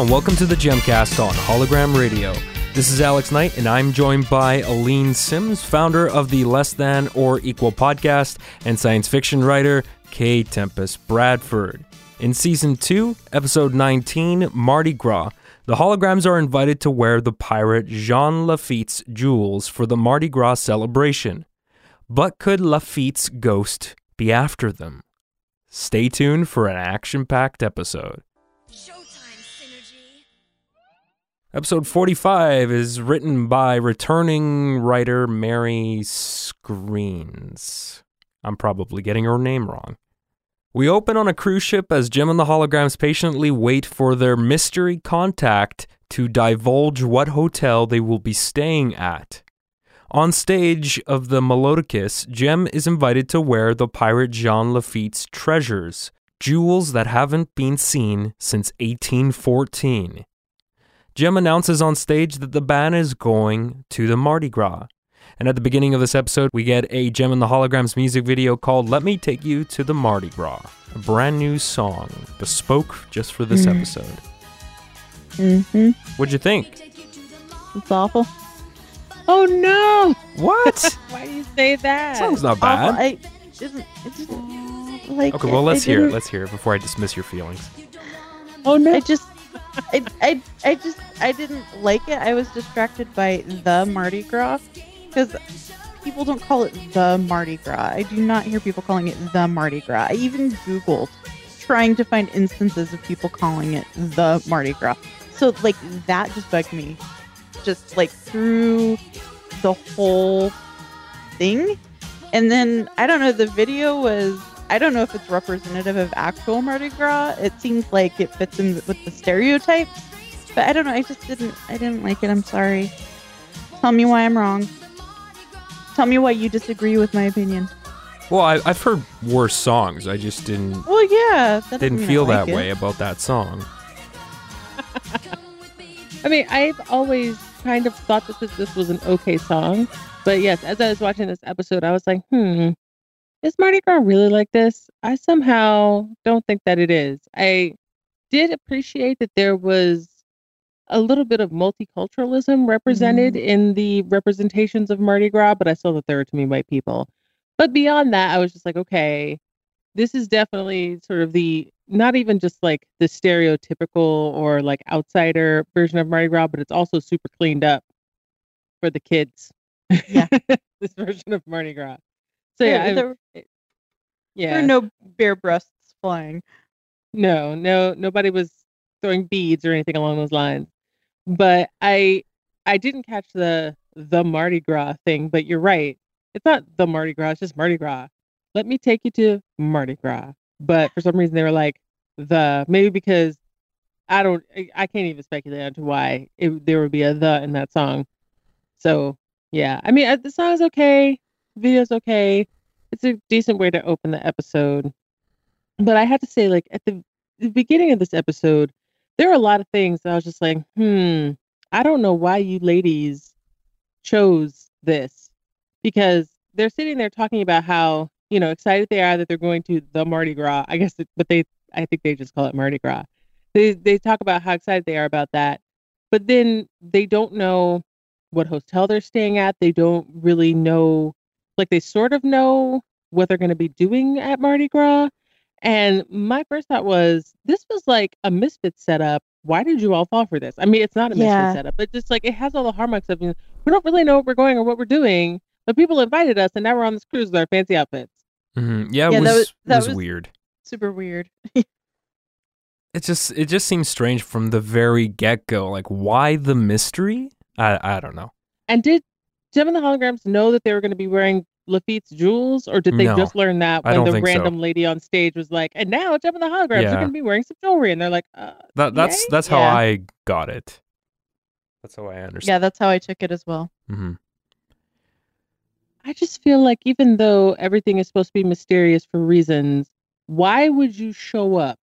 And welcome to the Gemcast on Hologram Radio. This is Alex Knight, and I'm joined by Aleen Simms, founder of the Less Than or Equal podcast, and science fiction writer K. Tempest Bradford. In season 2, episode 19, Mardi Gras, the holograms are invited to wear the pirate Jean Lafitte's jewels for the Mardi Gras celebration. But could Lafitte's ghost be after them? Stay tuned for an action packed episode. Episode 45 is written by returning writer Mary Skrenes. I'm probably getting her name wrong. We open on a cruise ship as Jem and the holograms patiently wait for their mystery contact to divulge what hotel they will be staying at. On stage of the Melodicus, Jem is invited to wear the pirate Jean Lafitte's treasures, jewels that haven't been seen since 1814. Jem announces on stage that the band is going to the Mardi Gras. And at the beginning of this episode, we get a Jem and the Holograms music video called Let Me Take You to the Mardi Gras, a brand new song, bespoke just for this episode. Mm-hmm. What'd you think? It's awful. Oh no! What? Why do you say that? Song's not bad. I didn't. Like. Okay, well, let's hear it. didn't- Let's hear it before I dismiss your feelings. Oh no! I just, I, I, I just, I didn't like it. I was distracted by the Mardi Gras because people don't call it the Mardi Gras. I do not hear people calling it the Mardi Gras. I even Googled trying to find instances of people calling it the Mardi Gras. So like that just bugged me, just like through the whole thing. And then I don't know. The video was I don't know if it's representative of actual Mardi Gras. It seems like it fits in with the stereotypes, but I don't know. I just didn't. I didn't like it. I'm sorry. Tell me why I'm wrong. Tell me why you disagree with my opinion. Well, I, I've heard worse songs. I just didn't Well, yeah, that didn't feel like that it. way about that song. I mean, I've always kind of thought that this, this was an okay song. But yes, as I was watching this episode, I was like, hmm, is Mardi Gras really like this? I somehow don't think that it is. I did appreciate that there was a little bit of multiculturalism represented mm-hmm. in the representations of Mardi Gras, but I saw that there were too many white people. But beyond that, I was just like, okay, this is definitely sort of the not even just like the stereotypical or like outsider version of Mardi Gras, but it's also super cleaned up for the kids. Yeah. this version of Mardi Gras. So There- yeah, there, yeah. there are no bare breasts flying. No, no, nobody was throwing beads or anything along those lines. But I I didn't catch the the Mardi Gras thing, but you're right. It's not the Mardi Gras, it's just Mardi Gras. Let me take you to Mardi Gras. But for some reason they were like the maybe because I don't I, can't even speculate onto why it, there would be a the in that song. So yeah, I mean uh, the song's okay, video's okay. It's a decent way to open the episode. But I had to say, like at the, the beginning of this episode, there are a lot of things that I was just like, hmm, I don't know why you ladies chose this because they're sitting there talking about how you know excited they are that they're going to the Mardi Gras. I guess, but they, I think they just call it Mardi Gras. They they talk about how excited they are about that, but then they don't know what hotel they're staying at. They don't really know, like they sort of know what they're going to be doing at Mardi Gras. And my first thought was, this was like a misfit setup. Why did you all fall for this? I mean, it's not a misfit Yeah. setup, but just like it has all the hallmarks of you know, we don't really know what we're going or what we're doing, but people invited us, and now we're on this cruise with our fancy outfits. hmm Yeah, it Yeah, was, that was- that was was- weird. Super weird. It just it just seems strange from the very get go. Like, why the mystery? I I don't know. And did Jem and the Holograms know that they were going to be wearing Lafitte's jewels, or did they No, just learn that when the think so. random lady on stage was like, "And now Jem and the Holograms Yeah. are going to be wearing some jewelry," and they're like, uh, That that's Yay? that's how Yeah. I got it. That's how I understand. Yeah, that's how I took it as well. hmm I just feel like even though everything is supposed to be mysterious for reasons, why would you show up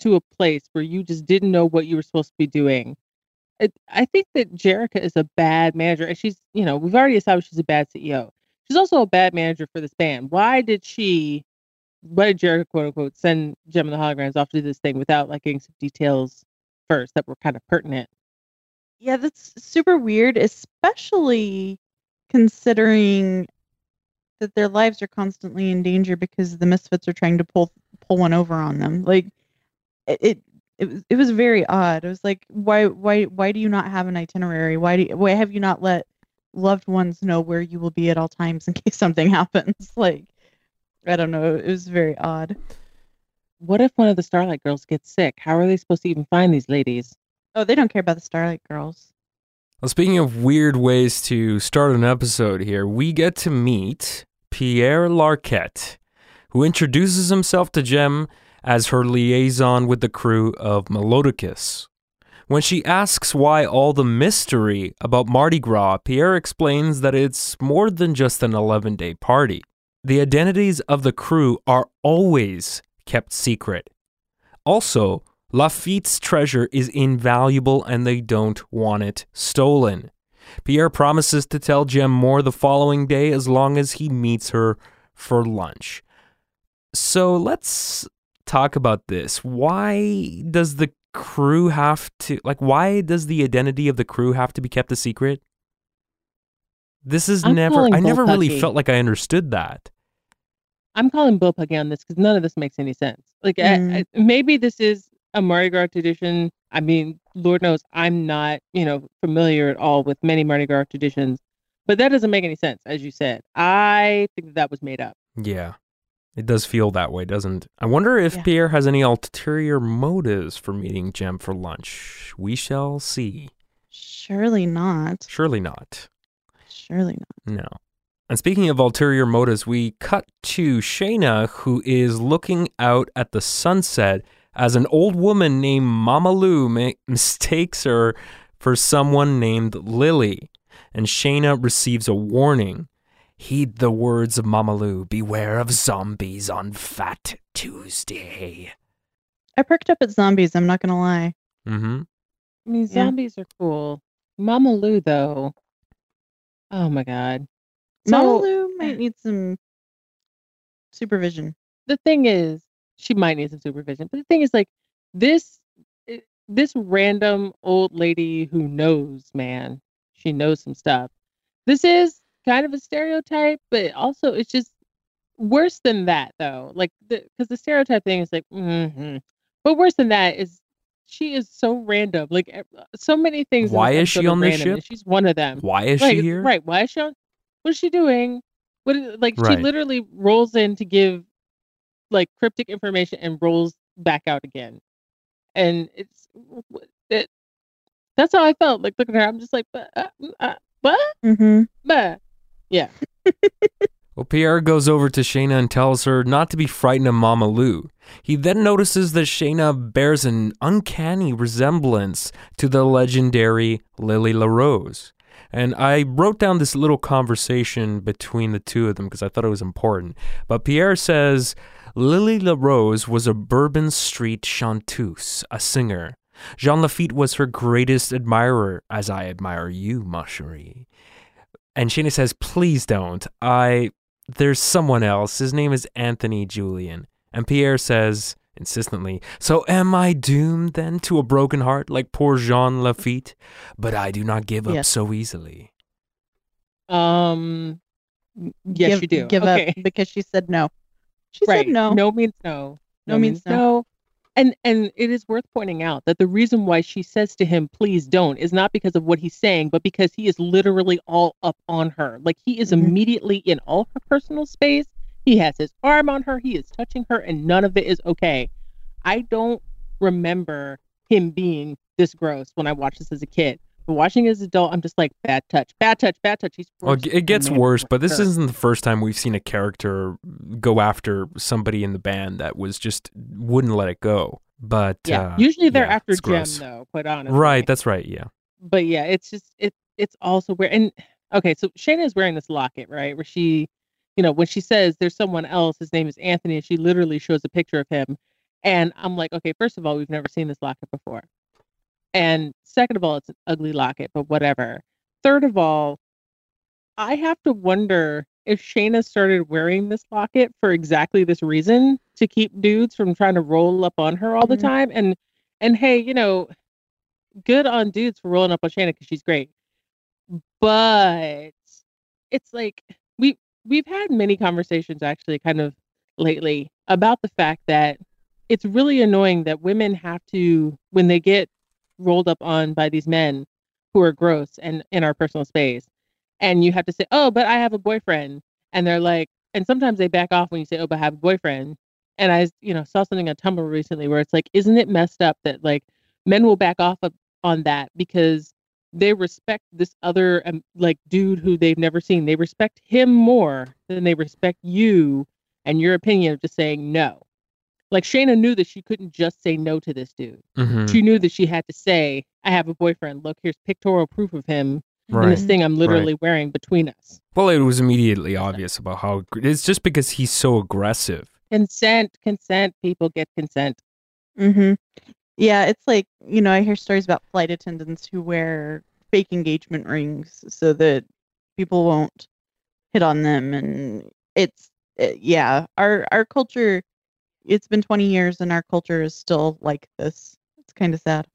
to a place where you just didn't know what you were supposed to be doing? I think that Jerrica is a bad manager, and she's, you know, we've already established she's a bad CEO. She's also a bad manager for this band. Why did she, why did Jerrica, quote unquote, send Jem and the Holograms off to do this thing without like getting some details first that were kind of pertinent. Yeah, that's super weird, especially considering that their lives are constantly in danger because the misfits are trying to pull pull one over on them. Like it it, it was it was very odd. It was like why why why do you not have an itinerary? Why do you, why have you not let loved ones know where you will be at all times in case something happens? Like I don't know. It was very odd. What if one of the Starlight girls gets sick? How are they supposed to even find these ladies? Oh, they don't care about the Starlight girls. Well, speaking of weird ways to start an episode here, we get to meet Pierre Larquette, who introduces himself to Jem as her liaison with the crew of Melodicus. When she asks why all the mystery about Mardi Gras, Pierre explains that it's more than just an 11 day party. The identities of the crew are always kept secret. Also, Lafitte's treasure is invaluable and they don't want it stolen. Pierre promises to tell Jem more the following day as long as he meets her for lunch. So let's talk about this. Why does the crew have to, like, why does the identity of the crew have to be kept a secret? This is I'm never, I never really bullpucky. felt like I understood that. I'm calling bullpucky on this because none of this makes any sense. Like, Mm. I, I, maybe this is a Mardi Gras tradition. I mean, Lord knows I'm not, you know, familiar at all with many Mardi Gras traditions, but that doesn't make any sense, as you said. I think that, that was made up. Yeah. It does feel that way, doesn't it? I wonder if Yeah. Pierre has any ulterior motives for meeting Jem for lunch. We shall see. Surely not. Surely not. Surely not. No. And speaking of ulterior motives, we cut to Shana, who is looking out at the sunset as an old woman named Mama Lou ma- mistakes her for someone named Lily. And Shana receives a warning. Heed the words of Mama Lou. Beware of zombies on Fat Tuesday. I perked up at zombies. I'm not gonna lie. Mm-hmm. I mean, Yeah. zombies are cool. Mama Lou, though. Oh my God. Mama So- Lou might need some supervision. the thing is, she might need some supervision. But the thing is, like this, this random old lady who knows, man, she knows some stuff. This is kind of a stereotype, but also it's just worse than that, though. Like, because the, stereotype thing is like, mm-hmm. but worse than that is she is so random. Like, so many things. Why is she episode are on this ship? She's one of them. Why is right, she here? Right. Why is she on? What is she doing? What is, like Right. she literally rolls in to give like cryptic information and rolls back out again. And it's it, that's how I felt. Like looking at her, I'm just like, but uh, uh, what? Mm-hmm. But yeah, Well, Pierre goes over to Shana and tells her not to be frightened of Mama Lou. He then notices that Shana bears an uncanny resemblance to the legendary Lily LaRose. And I wrote down this little conversation between the two of them because I thought it was important. But Pierre says Lily LaRose was a Bourbon Street chanteuse, a singer. Jean Lafitte was her greatest admirer, as I admire you, ma chérie. And Shana says, please don't. I there's someone else. His name is Anthony Julian. And Pierre says, insistently, So am I doomed then to a broken heart like poor Jean Lafitte? But I do not give up Yes. so easily. um, yes, give, you do. Give okay. up because she said no. She right. said no. No means no. No means no. no. And and it is worth pointing out that the reason why she says to him, "Please don't," is not because of what he's saying, but because he is literally all up on her. Like he is Mhm. immediately in all her personal space. He has his arm on her. He is touching her, and none of it is okay. I don't remember him being this gross when I watched this as a kid. But watching as an adult, I'm just like bad touch, bad touch, bad touch. He's Well, it gets worse, but this isn't the first time we've seen a character go after somebody in the band that was just wouldn't let it go. But yeah. uh, Usually they're yeah, after Jem, gross. though. Quite honestly, Right, that's right. Yeah. but yeah, it's just it it's also weird. And okay, so Shana is wearing this locket, right? Where she, you know, when she says there's someone else, his name is Anthony, and she literally shows a picture of him. And I'm like, okay, first of all, we've never seen this locket before. And second of all, it's an ugly locket, but whatever. Third of all, I have to wonder if Shana started wearing this locket for exactly this reason to keep dudes from trying to roll up on her all the Mhm. time. And and hey, you know, good on dudes for rolling up on Shana because she's great. But it's like we we've had many conversations actually kind of lately about the fact that it's really annoying that women have to when they get rolled up on by these men who are gross and in our personal space. And you have to say oh but i have a boyfriend. And they're like and sometimes they back off when you say oh but i have a boyfriend. And i you know saw something on tumblr recently where it's like isn't it messed up that like men will back off of, on that because they respect this other um, like dude who they've never seen. They respect him more than they respect you and your opinion of just saying no like Shana knew that she couldn't just say no to this dude. Mhm. She knew that she had to say, I have a boyfriend. Look, here's pictorial proof of him and this thing I'm literally wearing between us. Well, it was immediately obvious about how it's just because he's so aggressive. Consent, consent, people get consent. Mm-hmm. Yeah, it's like you know I hear stories about flight attendants who wear fake engagement rings so that people won't hit on them, and it's uh, yeah our our culture. It's been 20 years and our culture is still like this. It's kind of sad.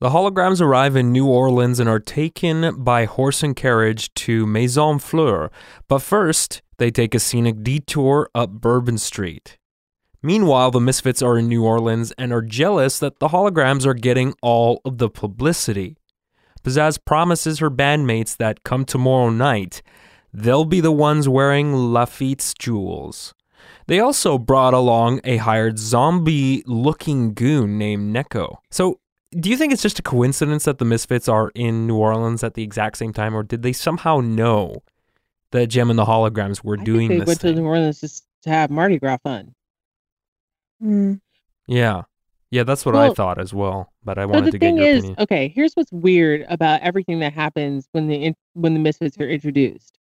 The holograms arrive in New Orleans and are taken by horse and carriage to Maison Fleur, but first, they take a scenic detour up Bourbon Street. Meanwhile, the Misfits are in New Orleans and are jealous that the holograms are getting all of the publicity. Pizzazz promises her bandmates that come tomorrow night, they'll be the ones wearing Lafitte's jewels. They also brought along a hired zombie looking goon named Neko. So, do you think it's just a coincidence that the Misfits are in New Orleans at the exact same time, or did they somehow know that Jem and the Holograms were I doing think they this? went thing? to New Orleans just to have Mardi Gras fun. Mm. Yeah. Yeah, that's what I thought as well, but I So wanted the to get thing your is, opinion. okay, here's what's weird about everything that happens when the when the misfits are introduced.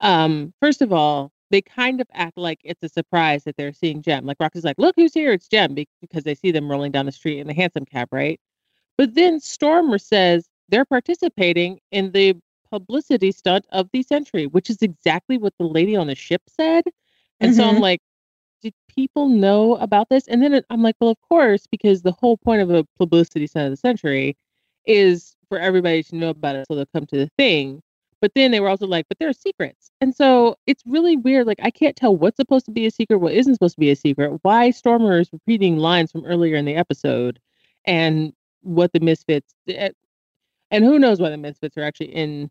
Um, first of all, they kind of act like it's a surprise that they're seeing Jem. Like Roxy's like, "Look who's here! It's Jem," be- because they see them rolling down the street in the handsome cab, right? But then Stormer says they're participating in the publicity stunt of the century, which is exactly what the lady on the ship said. And so I'm Mhm. like, did people know about this? And then I'm like, well, of course, because the whole point of a publicity stunt of the century is for everybody to know about it so they'll come to the thing. But then they were also like, but there are secrets. And so it's really weird. Like, I can't tell what's supposed to be a secret, what isn't supposed to be a secret, why Stormer is repeating lines from earlier in the episode, and what the Misfits, eh, and who knows why the Misfits are actually in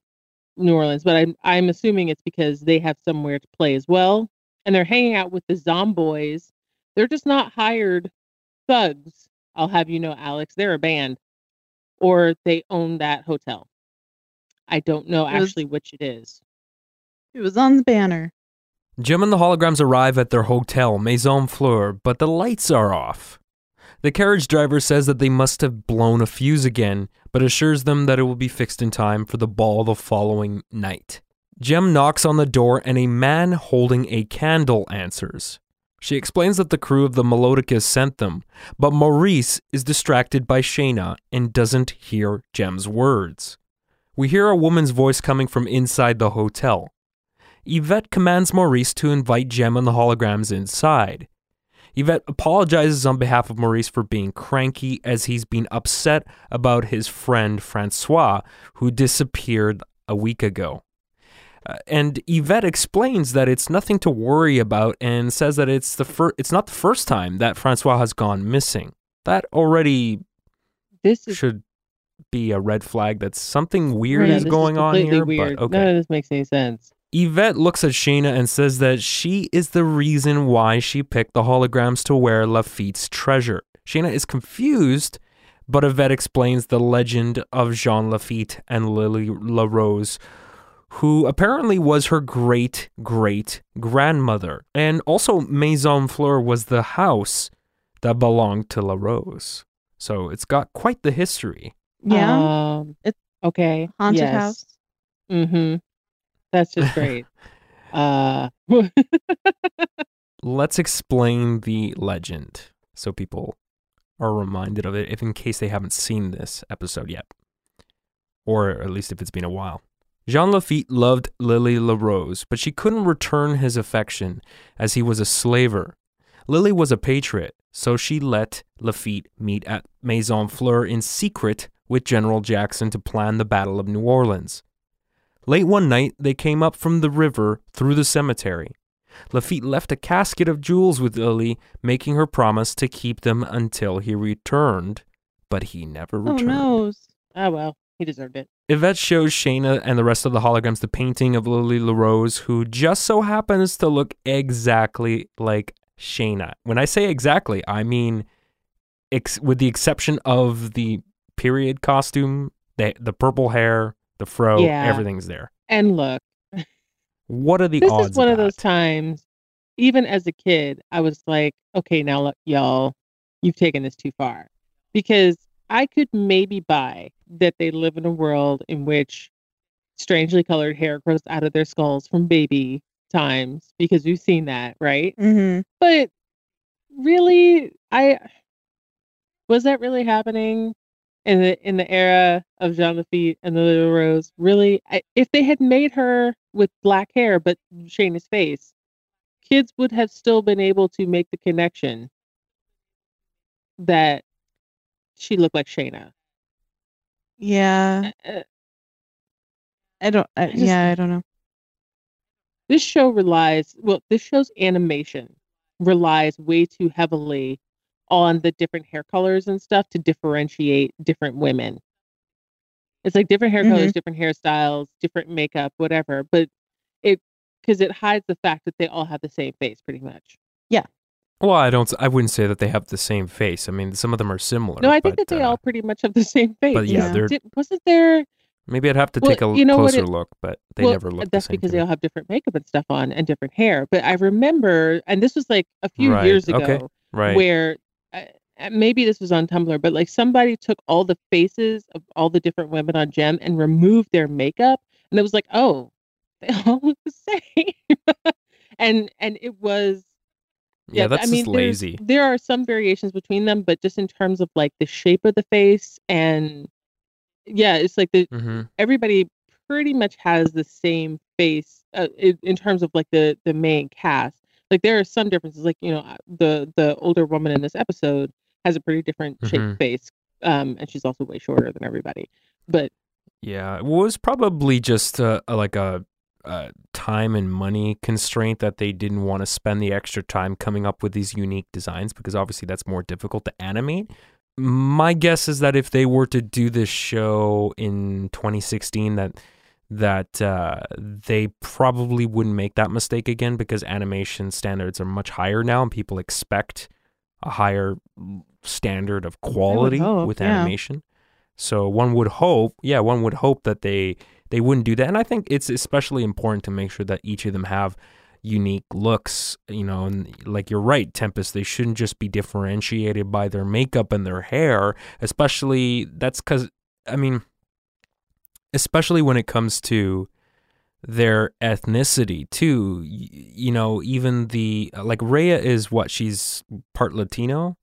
New Orleans, but I'm, I'm assuming it's because they have somewhere to play as well. And they're hanging out with the Zomboys. They're just not hired thugs. I'll have you know, Alex. They're a band, or they own that hotel. I don't know was- actually which it is. It was on the banner. Jem and the holograms arrive at their hotel, Maison Fleur, but the lights are off. The carriage driver says that they must have blown a fuse again, but assures them that it will be fixed in time for the ball the following night. Jem knocks on the door and a man holding a candle answers. She explains that the crew of the Melodicus sent them, but Maurice is distracted by Shana and doesn't hear Jem's words. We hear a woman's voice coming from inside the hotel. Yvette commands Maurice to invite Jem and the holograms inside. Yvette apologizes on behalf of Maurice for being cranky as he's been upset about his friend Francois, who disappeared a week ago. Uh, and Yvette explains that it's nothing to worry about and says that it's the fir- it's not the first time that Francois has gone missing. That already This is should be a red flag that something weird yeah, is going on completely here. Weird. But okay. None of this makes any sense. Yvette looks at Shana and says that she is the reason why she picked the holograms to wear Lafitte's treasure. Shana is confused, but Yvette explains the legend of Jean Lafitte and Lily LaRose, who apparently was her great great grandmother. And also, Maison Fleur was the house that belonged to LaRose. So it's got quite the history. Yeah. Um, It's okay. haunted yes. house. Mm-hmm. That's just great. uh, let's explain the legend so people are reminded of it if in case they haven't seen this episode yet or at least if it's been a while jean lafitte loved lily larose but she couldn't return his affection as he was a slaver lily was a patriot so she let lafitte meet at maison fleur in secret with General Jackson to plan the Battle of New Orleans. Late one night, they came up from the river through the cemetery. Lafitte left a casket of jewels with Lily, making her promise to keep them until he returned, but he never returned. Oh returned. no. Oh well, he deserved it. Yvette shows Shana and the rest of the holograms the painting of Lily LaRose, who just so happens to look exactly like Shana. When I say exactly, I mean ex- with the exception of the period costume, the, the purple hair, the fro, Yeah. everything's there. And look, What are the this odds? is one of those times. Even as a kid, I was like, okay, now look, y'all, you've taken this too far, because I could maybe buy that they live in a world in which strangely colored hair grows out of their skulls from baby times because we've seen that, right? Mm-hmm. But really, I was that really happening in the in the era of Jean Lafitte and the Little Rose? Really, I, if they had made her with black hair but Shana's face, kids would have still been able to make the connection that she looked like Shana. Yeah. Uh, I don't. I, just- yeah, I don't know. this show relies well this show's animation relies way too heavily on the different hair colors and stuff to differentiate different women it's like different hair colors different hairstyles different makeup whatever but it because it hides the fact that they all have the same face pretty much Yeah. Well, I don't. I wouldn't say that they have the same face. I mean, some of them are similar. no i think but, that they uh, all pretty much have the same face But yeah, Yeah. they're Did, wasn't there maybe I'd have to Well, take a you know closer it- look, but they well, never look that's the same. because to they all have different makeup and stuff on and different hair but i remember and this was like a few Right, years ago okay, right. where maybe this was on Tumblr, but like somebody took all the faces of all the different women on Jem and removed their makeup, and it was like, oh, they all look the same, and and it was yeah, that's I mean, just lazy. There are some variations between them, but just in terms of like the shape of the face and yeah, it's like the hmm everybody pretty much has the same face uh, in, in terms of like the the main cast. Like there are some differences like you know uh, the the older woman in this episode has a pretty different Mhm. shaped face um and she's also way shorter than everybody but Yeah, it was probably just uh, like a, a time and money constraint that they didn't want to spend the extra time coming up with these unique designs because obviously that's more difficult to animate. My guess is that if they were to do this show in 2016, that that uh, they probably wouldn't make that mistake again because animation standards are much higher now and people expect a higher standard of quality hope, with yeah. animation. So one would hope, yeah, one would hope that they they wouldn't do that. And I think it's especially important to make sure that each of them have unique looks, you know, and like you're right, Tempest, they shouldn't just be differentiated by their makeup and their hair, especially that's cuz I mean especially when it comes to their ethnicity too. Y- you know, even the like Raya is what she's part Latino.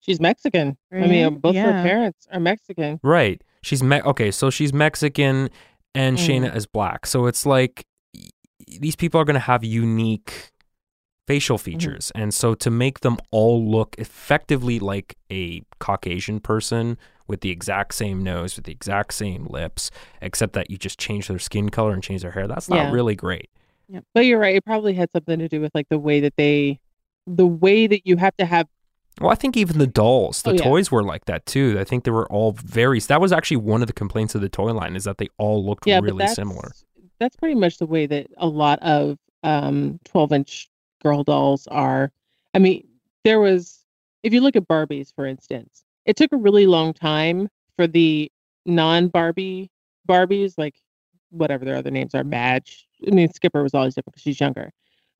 she's mexican i mean Right? uh, both her parents are mexican Right. She's me- okay, so she's Mexican and Mm. Shana is black. So it's like y- these people are going to have unique facial Mm-hmm. features. And so to make them all look effectively like a Caucasian person with the exact same nose, with the exact same lips, except that you just change their skin color and change their hair, that's not Yeah. really great. Yeah. but you're right it probably had something to do with like the way that they the way that you have to have Well, I think even the dolls, the Oh, yeah. toys were like that too. I think they were all very. That was actually one of the complaints of the toy line is that they all looked yeah, really that's, similar. That's pretty much the way that a lot of um 12 inch girl dolls are. I mean, there was if you look at Barbies, for instance, it took a really long time for the non Barbie Barbies, like whatever their other names are, Madge. I mean, Skipper was always different because she's younger,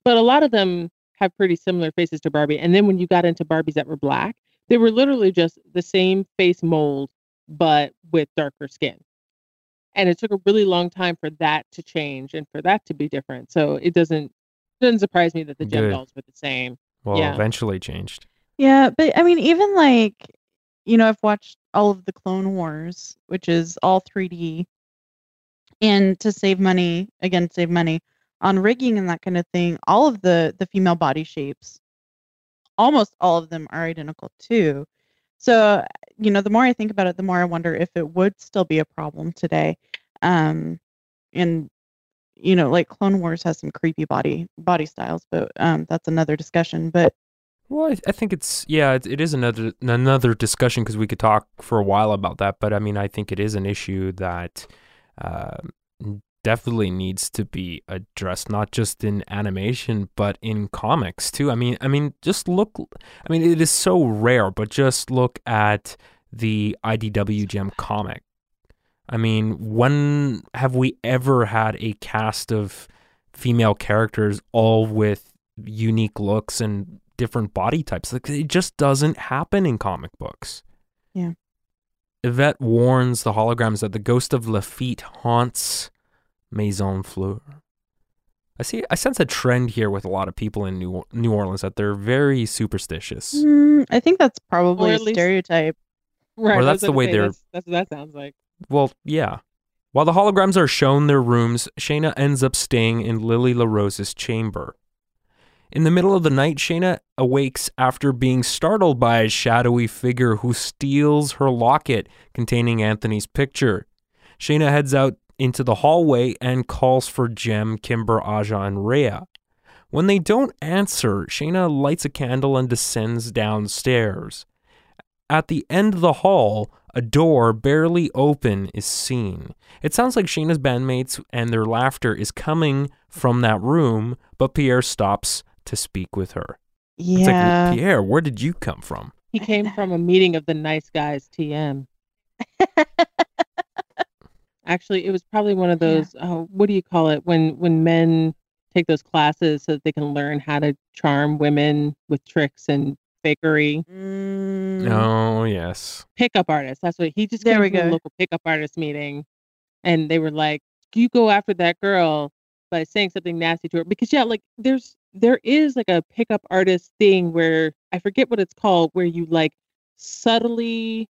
but a lot of them have pretty similar faces to Barbie. And then when you got into Barbies that were black, they were literally just the same face mold, but with darker skin and it took a really long time for that to change and for that to be different. So it doesn't it doesn't surprise me that the Jem Good. dolls were the same. Well, yeah. eventually changed. Yeah, but I mean, even like, you know, I've watched all of the Clone Wars, which is all 3D, and to save money, again, save money on rigging and that kind of thing. All of the the female body shapes, almost all of them are identical too. So, you know, the more I think about it, the more I wonder if it would still be a problem today. Um, and you know, like Clone Wars has some creepy body body styles, but um, that's another discussion. But Well, I, I think it's yeah, it, it is another another discussion because we could talk for a while about that. But I mean, I think it is an issue that uh, definitely needs to be addressed, not just in animation but in comics too. I mean, I mean, just look. I mean, it is so rare, but just look at the IDW Jem comic. I mean, when have we ever had a cast of female characters all with unique looks and different body types? Like it just doesn't happen in comic books. Yeah. Yvette warns the holograms that the ghost of Lafitte haunts Maison Fleur. I see. I sense a trend here with a lot of people in New New Orleans that they're very superstitious. mm, I think that's probably a least- stereotype. Right. Or that's the way they're- That's, that's what that sounds like. Well, yeah. While the holograms are shown their rooms, Shana ends up staying in Lily LaRose's chamber. In the middle of the night, Shana awakes after being startled by a shadowy figure who steals her locket containing Anthony's picture. Shana heads out into the hallway and calls for Jem, Kimber, Aja, and Raya. When they don't answer, Shana lights a candle and descends downstairs. At the end of the hall, a door barely open is seen. It sounds like Shana's bandmates and their laughter is coming from that room, but Pierre stops to speak with her. It's Yeah. like, Pierre, where did you come from? He came from a meeting of the nice guys TM. Actually, it was probably one of Yeah. those. Oh, what do you call it when when men take those classes so that they can learn how to charm women with tricks and fakery? Mm, Oh, yes. Pickup artist. That's what he just There came we from a go. local pickup artist meeting, and they were like, "You go after that girl by saying something nasty to her." Because yeah, like there's there is like a pickup artist thing where I forget what it's called, where you like subtly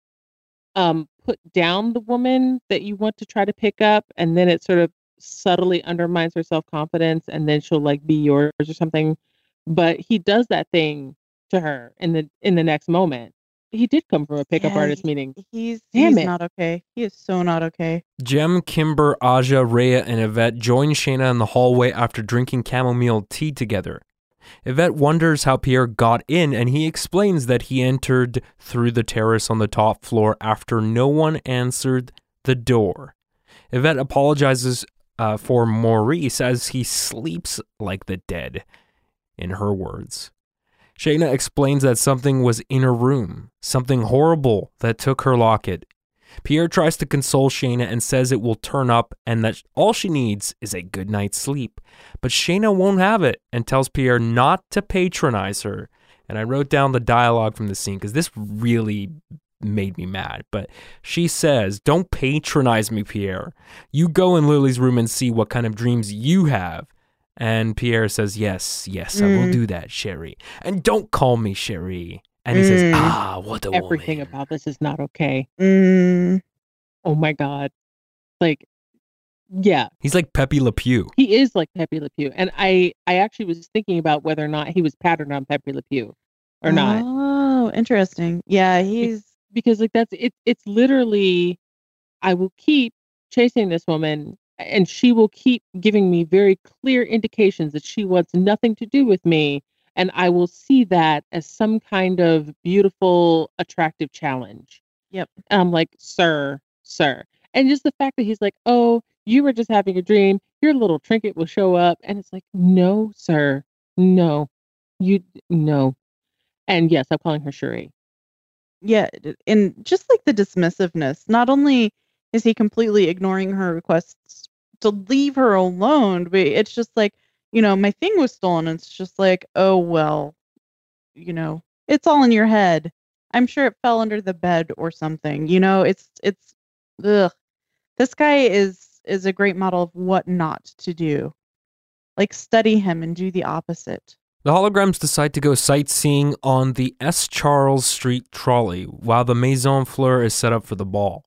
um put down the woman that you want to try to pick up and then it sort of subtly undermines her self-confidence and then she'll like be yours or something but he does that thing to her in the in the next moment he did come from a pickup Yeah, artist meeting He's Damn he's it. not okay. He is so not okay. Jem, Kimber, Aja, Raya, and Yvette join Shana in the hallway after drinking chamomile tea together. Yvette wonders how Pierre got in, and he explains that he entered through the terrace on the top floor after no one answered the door. Yvette apologizes uh, for Maurice as he sleeps like the dead, in her words. Shana explains that something was in her room, something horrible that took her locket. Pierre tries to console Shana and says it will turn up and that all she needs is a good night's sleep. But Shana won't have it and tells Pierre not to patronize her. And I wrote down the dialogue from the scene because this really made me mad. But she says, Don't patronize me, Pierre. You go in Lily's room and see what kind of dreams you have. And Pierre says, Yes, yes, I will Mm. do that, Sherry. And don't call me Sherry. And he says, Mm. Ah, what a woman. everything woman. about this is not okay Mm, oh my god like yeah He's like Pepe Le Pew. he is like pepe le pew and i i actually was thinking about whether or not he was patterned on pepe le pew or not Oh, interesting. Yeah, he's because like that's it it's literally i will keep chasing this woman and she will keep giving me very clear indications that she wants nothing to do with me and i will see that as some kind of beautiful attractive challenge. Yep. and i'm like sir sir. And just the fact that he's like oh you were just having a dream. Your little trinket will show up. And it's like no sir. No. You no. And yes i'm calling her Shuri. yeah, and just like the dismissiveness. Not only is he completely ignoring her requests to leave her alone, but it's just like, you know, my thing was stolen. It's just like, oh well, you know, it's all in your head. I'm sure it fell under the bed or something. You know, it's it's ugh. This guy is is a great model of what not to do. Like study him and do the opposite. The holograms decide to go sightseeing on the St. Charles Street trolley while the Maison Fleur is set up for the ball.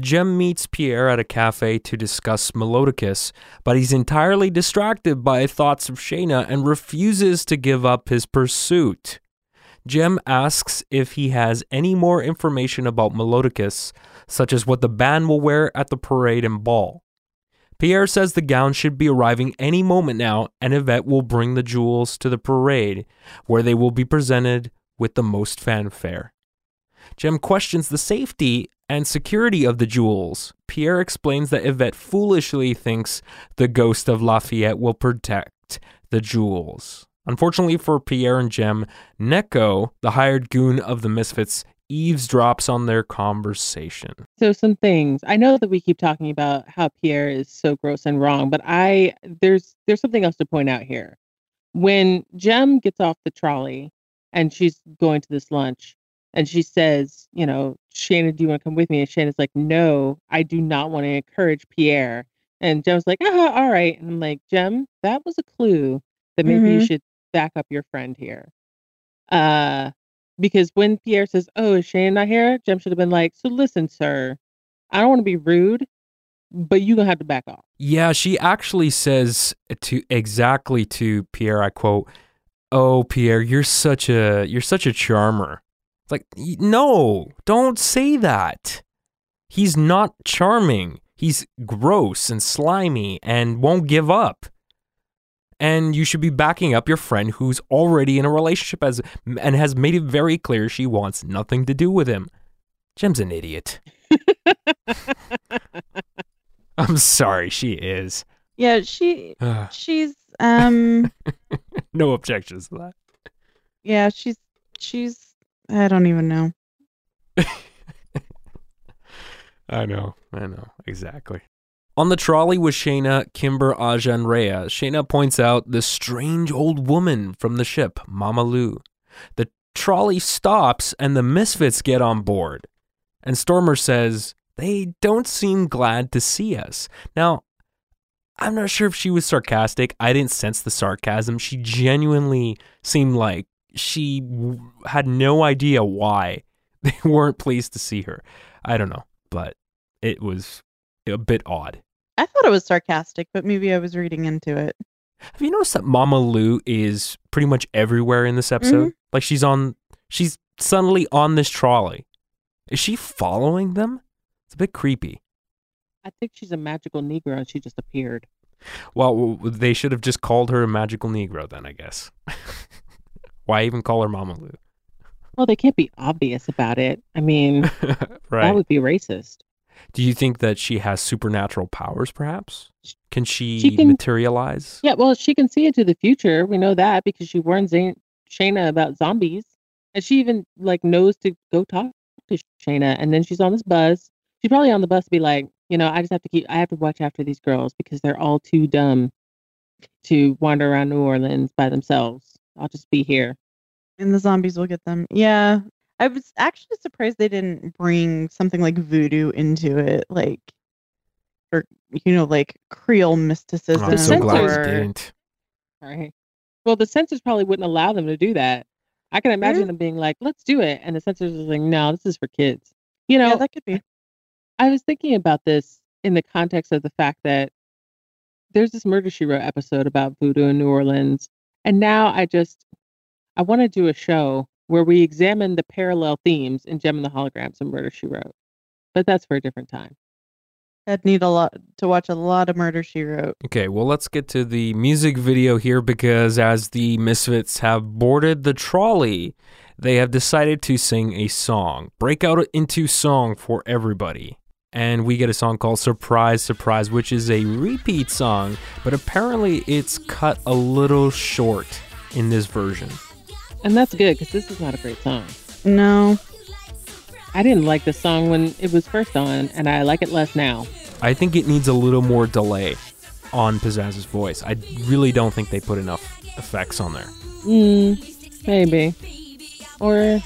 Jem meets Pierre at a cafe to discuss Melodicus, but he's entirely distracted by thoughts of Shana and refuses to give up his pursuit. Jem asks if he has any more information about Melodicus, such as what the band will wear at the parade and ball. Pierre says the gown should be arriving any moment now, and Yvette will bring the jewels to the parade, where they will be presented with the most fanfare. Jem questions the safety and security of the jewels. Pierre explains that Yvette foolishly thinks the ghost of Lafayette will protect the jewels. Unfortunately for Pierre and Jem, Neko, the hired goon of the Misfits, eavesdrops on their conversation. So some things. I know that we keep talking about how Pierre is so gross and wrong, but I there's there's something else to point out here. When Jem gets off the trolley and she's going to this lunch and she says, you know, Shana, do you want to come with me? And Shana's like, no, I do not want to encourage Pierre. And Jem's like, ah, all right. And I'm like, Jem, that was a clue that maybe you Mhm. should back up your friend here. Uh, because when Pierre says, "Oh, is Shane not here?" Jem should have been like, "So listen, sir, I don't want to be rude, but you're gonna have to back off." Yeah, she actually says to exactly to Pierre, I quote, "Oh, Pierre, you're such a you're such a charmer." It's like, no, don't say that. He's not charming. He's gross and slimy and won't give up. And you should be backing up your friend who's already in a relationship as and has made it very clear she wants nothing to do with him. Jem's an idiot. I'm sorry, she is. Yeah, she she's um no objections to that. yeah, she's she's I don't even know. I know, I know, exactly. On the trolley with Shana, Kimber, Aja, and Raya, Shana points out the strange old woman from the ship, Mama Lou. The trolley stops and the misfits get on board. And Stormer says, they don't seem glad to see us. Now, I'm not sure if she was sarcastic. I didn't sense the sarcasm. She genuinely seemed like she w- had no idea why they weren't pleased to see her. I don't know, but it was a bit odd. I thought it was sarcastic, but maybe I was reading into it. Have you noticed that Mama Lou is pretty much everywhere in this episode? Mm-hmm. Like she's on, she's suddenly on this trolley. Is she following them? It's a bit creepy. I think she's a magical Negro, and she just appeared. Well, they should have just called her a magical Negro then, I guess. Why even call her Mama Lou? Well, they can't be obvious about it. I mean, right. that would be racist. Do you think that she has supernatural powers, perhaps? Can she, She can- materialize? Yeah, well, she can see into the future. We know that because she warned Zane, Shana about zombies, and she even like knows to go talk to Shana. And then she's on this bus. She's probably on the bus to be like, you know, I just have to keep. I have to watch after these girls because they're all too dumb to wander around New Orleans by themselves. I'll just be here. And the zombies will get them. Yeah. I was actually surprised they didn't bring something like voodoo into it, like or you know, like Creole mysticism. Oh, I'm so glad censors they didn't. Right. Well, the censors probably wouldn't allow them to do that. I can imagine Yeah. them being like, "Let's do it," and the censors are like, "No, this is for kids." You know, yeah, that could be. I was thinking about this in the context of the fact that there's this Murder She Wrote episode about voodoo in New Orleans, and now I just I want to do a show where we examine the parallel themes in Jem and the Holograms and Murder She Wrote, but that's for a different time. I'd need a lot to watch a lot of Murder She Wrote. Okay, well, let's get to the music video here because as the Misfits have boarded the trolley, they have decided to sing a song, break out into song for everybody. And we get a song called Surprise, Surprise, which is a repeat song, but apparently it's cut a little short in this version. And that's good because this is not a great song. No. I didn't like this song when it was first on, and I like it less now. I think it needs a little more delay on Pizzazz's voice. I really don't think they put enough effects on there. Mm, maybe. Or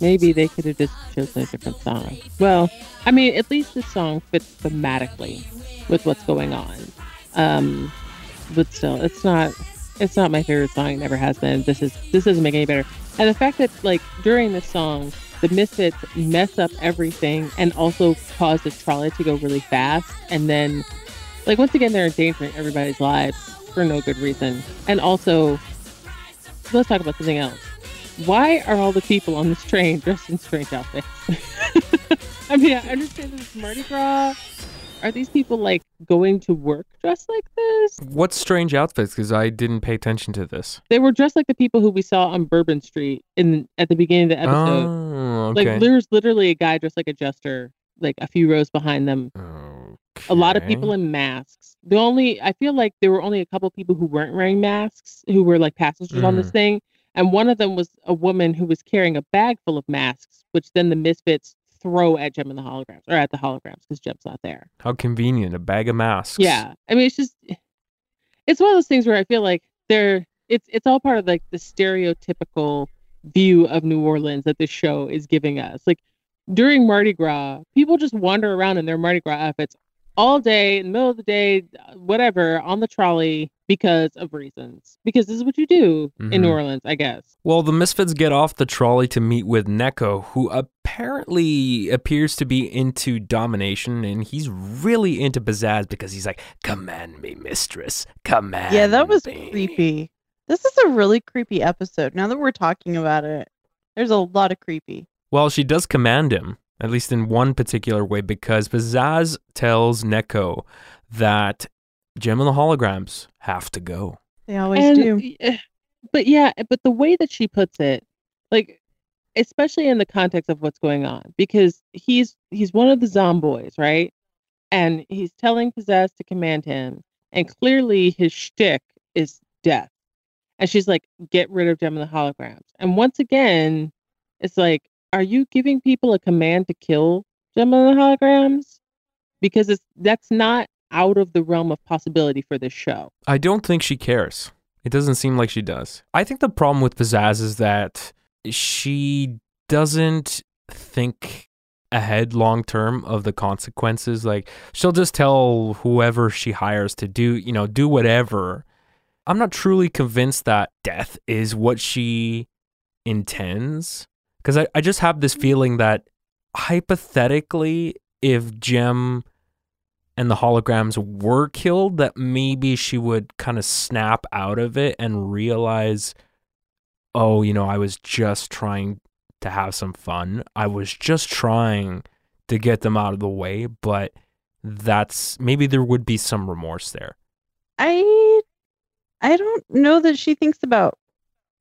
maybe they could have just chosen a different song. Well, I mean, at least this song fits thematically with what's going on. Um, but still, it's not. It's not my favorite song. It never has been. This is. This doesn't make any better. And the fact that like during this song, the Misfits mess up everything and also cause the trolley to go really fast, and then like once again they're endangering everybody's lives for no good reason. And also, let's talk about something else. Why are all the people on this train dressed in strange outfits? I mean, I understand this is Mardi Gras. Are these people like going to work dressed like this? What strange outfits? Because I didn't pay attention to this. They were dressed like the people who we saw on Bourbon Street in at the beginning of the episode. Oh, okay. Like there's literally a guy dressed like a jester, like a few rows behind them. A lot of people in masks. The only I feel like there were only a couple people who weren't wearing masks who were like passengers on this mm. thing, and one of them was a woman who was carrying a bag full of masks, which then the misfits throw at Jem and the holograms or at the holograms because Jem's not there. How convenient. A bag of masks. Yeah, I mean it's just it's one of those things where I feel like they're it's it's all part of like the stereotypical view of New Orleans that this show is giving us. Like during Mardi Gras, people just wander around in their Mardi Gras outfits all day, in the middle of the day, whatever, on the trolley because of reasons. Because this is what you do in New Mhm. Orleans, I guess. Well, the Misfits get off the trolley to meet with Neko, who apparently appears to be into domination, and he's really into Pizzazz because he's like, "Command me, mistress, command." Yeah, that was me." creepy. This is a really creepy episode. Now that we're talking about it, there's a lot of creepy. Well, she does command him, at least in one particular way, because Pizzazz tells Neko that Jem and the holograms have to go. They always And- do. eh, But yeah, but the way that she puts it, like especially in the context of what's going on, because he's he's one of the zomboys, right? And he's telling Pizzazz to command him, and clearly his shtick is death. And she's like, "Get rid of Jem and the holograms." And once again, it's like, are you giving people a command to kill Jem and the holograms? Because it's that's not out of the realm of possibility for this show. I don't think she cares. It doesn't seem like she does. I think the problem with Pizzazz is that she doesn't think ahead long term of the consequences. Like she'll just tell whoever she hires to do, you know, do whatever. I'm not truly convinced that death is what she intends. Because I, I just have this feeling that hypothetically, if Jem and the holograms were killed, that maybe she would kind of snap out of it and realize, oh, you know, I was just trying to have some fun. I was just trying to get them out of the way, but that's maybe there would be some remorse there. I I don't know that she thinks about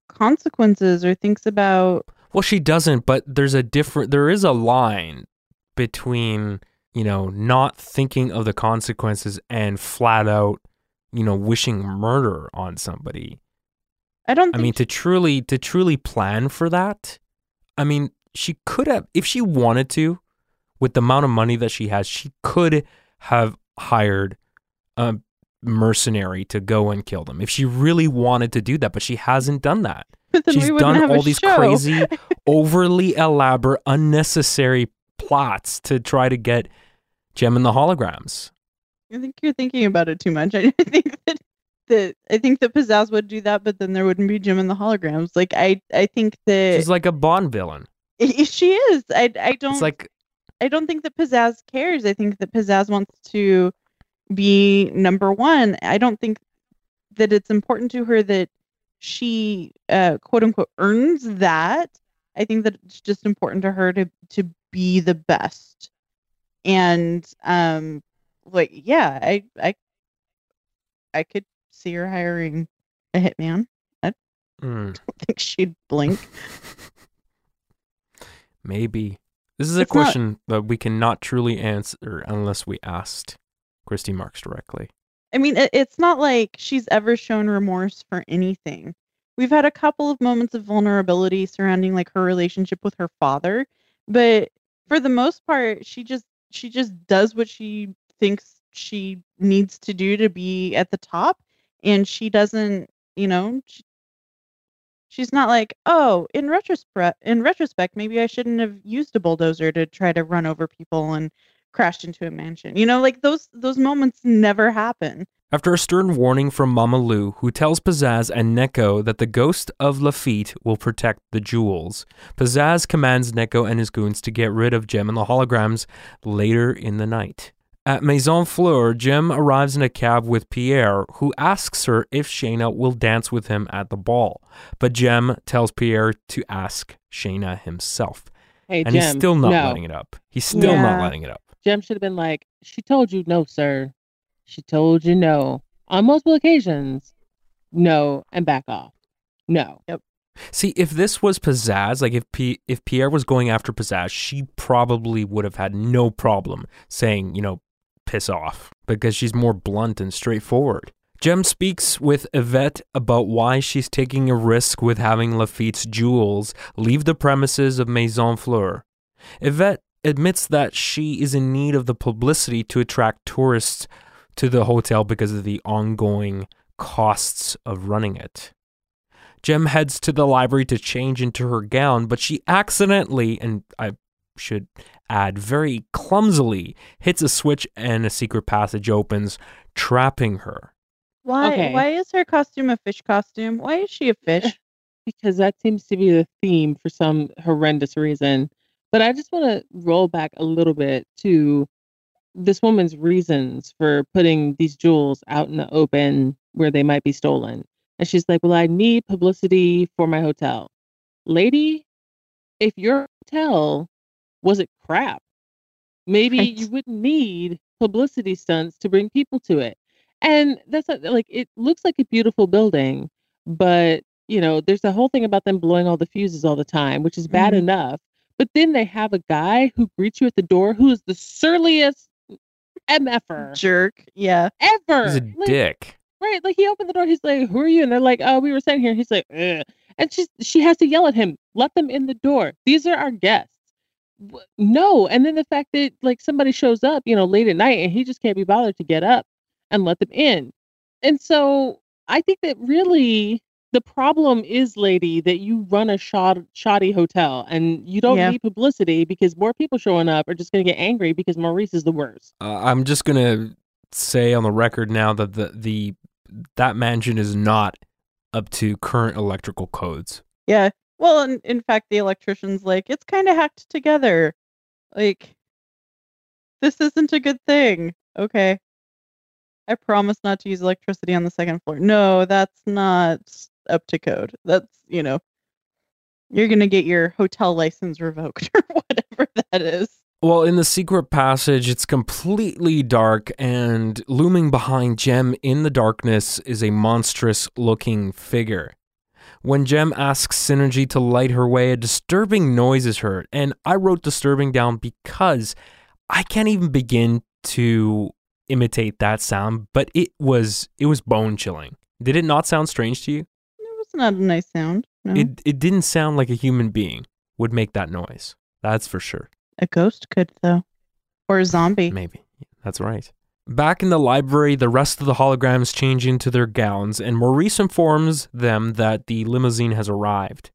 consequences or thinks about Well, she doesn't, but there's a different there is a line between, you know, not thinking of the consequences and flat out, you know, wishing murder on somebody. I don't I mean, to truly to truly plan for that, I mean, she could have if she wanted to, with the amount of money that she has, she could have hired a mercenary to go and kill them if she really wanted to do that, but she hasn't done that. She's done all these show. crazy, overly elaborate, unnecessary plots to try to get Jem and the holograms. I think you're thinking about it too much. I think that that I think that Pizzazz would do that, but then there wouldn't be Jem and the holograms. Like I I think that She's like a Bond villain. she is. I I don't It's like I don't think that Pizzazz cares. I think that Pizzazz wants to be number one. I don't think that it's important to her that she uh, quote unquote earns that. I think that it's just important to her to to be the best. And um like yeah, I I I could see her hiring a hitman. mm, I don't think she'd blink. maybe. This is a It's not- question that we cannot truly answer unless we asked Christy Marx directly. I mean, it, it's not like she's ever shown remorse for anything. We've had a couple of moments of vulnerability surrounding like her relationship with her father, but for the most part, she just she just does what she thinks she needs to do to be at the top, and she doesn't, you know, she, she's not like, oh, in retrospect, in retrospect, maybe I shouldn't have used a bulldozer to try to run over people and crashed into a mansion. You know, like those those moments never happen. After a stern warning from Mama Lou, who tells Pizzazz and Neko that the ghost of Lafitte will protect the jewels, Pizzazz commands Neko and his goons to get rid of Jem and the holograms later in the night. At Maison Fleur, Jem arrives in a cab with Pierre, who asks her if Shana will dance with him at the ball. But Jem tells Pierre to ask Shana himself. Hey, and Jem, he's still not no. letting it up. He's still not Yeah. letting it up. Jem should have been like, she told you no, sir. She told you no. On multiple occasions, no, and back off. No. Yep. See, if this was Pizzazz, like if P- if Pierre was going after Pizzazz, she probably would have had no problem saying, you know, piss off because she's more blunt and straightforward. Jem speaks with Yvette about why she's taking a risk with having Lafitte's jewels leave the premises of Maison Fleur. Yvette admits that she is in need of the publicity to attract tourists to the hotel because of the ongoing costs of running it. Jem heads to the library to change into her gown, but she accidentally, and I should add very clumsily, hits a switch and a secret passage opens, trapping her. Why? Okay. Why is her costume a fish costume? Why is she a fish? because that seems to be the theme for some horrendous reason. But I just want to roll back a little bit to this woman's reasons for putting these jewels out in the open where they might be stolen. And she's like, Well, I need publicity for my hotel. Lady, if your hotel wasn't crap, maybe Right. you wouldn't need publicity stunts to bring people to it. And that's not, like, it looks like a beautiful building, but you know, there's the whole thing about them blowing all the fuses all the time, which is bad Mhm. enough. But then they have a guy who greets you at the door who is the surliest MFer Jerk. Yeah. ever. He's a Like, dick. Right. Like he opened the door, he's like, Who are you? And they're like, Oh, we were sitting here. He's like, Ugh. And she's she has to yell at him, let them in the door. These are our guests. No. And then the fact that like somebody shows up, you know, late at night and he just can't be bothered to get up and let them in. And so I think that really the problem is, lady, that you run a shod, shoddy hotel and you don't Yeah. need publicity because more people showing up are just going to get angry because Maurice is the worst. Uh, I'm just gonna say on the record now that the the that mansion is not up to current electrical codes. Yeah. Well, in, in fact, the electrician's like, it's kind of hacked together. Like, this isn't a good thing. Okay. I promise not to use electricity on the second floor. No, that's not up to code. That's, you know, you're going to get your hotel license revoked or whatever that is. Well, in the secret passage, it's completely dark, and looming behind Jem in the darkness is a monstrous looking figure. When Jem asks Synergy to light her way, a disturbing noise is heard, and I wrote disturbing down because I can't even begin to imitate that sound, but it was it was bone chilling. Did it not sound strange to you? Was not a nice sound. No. It it didn't sound like a human being would make that noise. That's for sure. a ghost could, though. Or a zombie. Maybe. That's right. Back in the library, the rest of the holograms change into their gowns, and Maurice informs them that the limousine has arrived.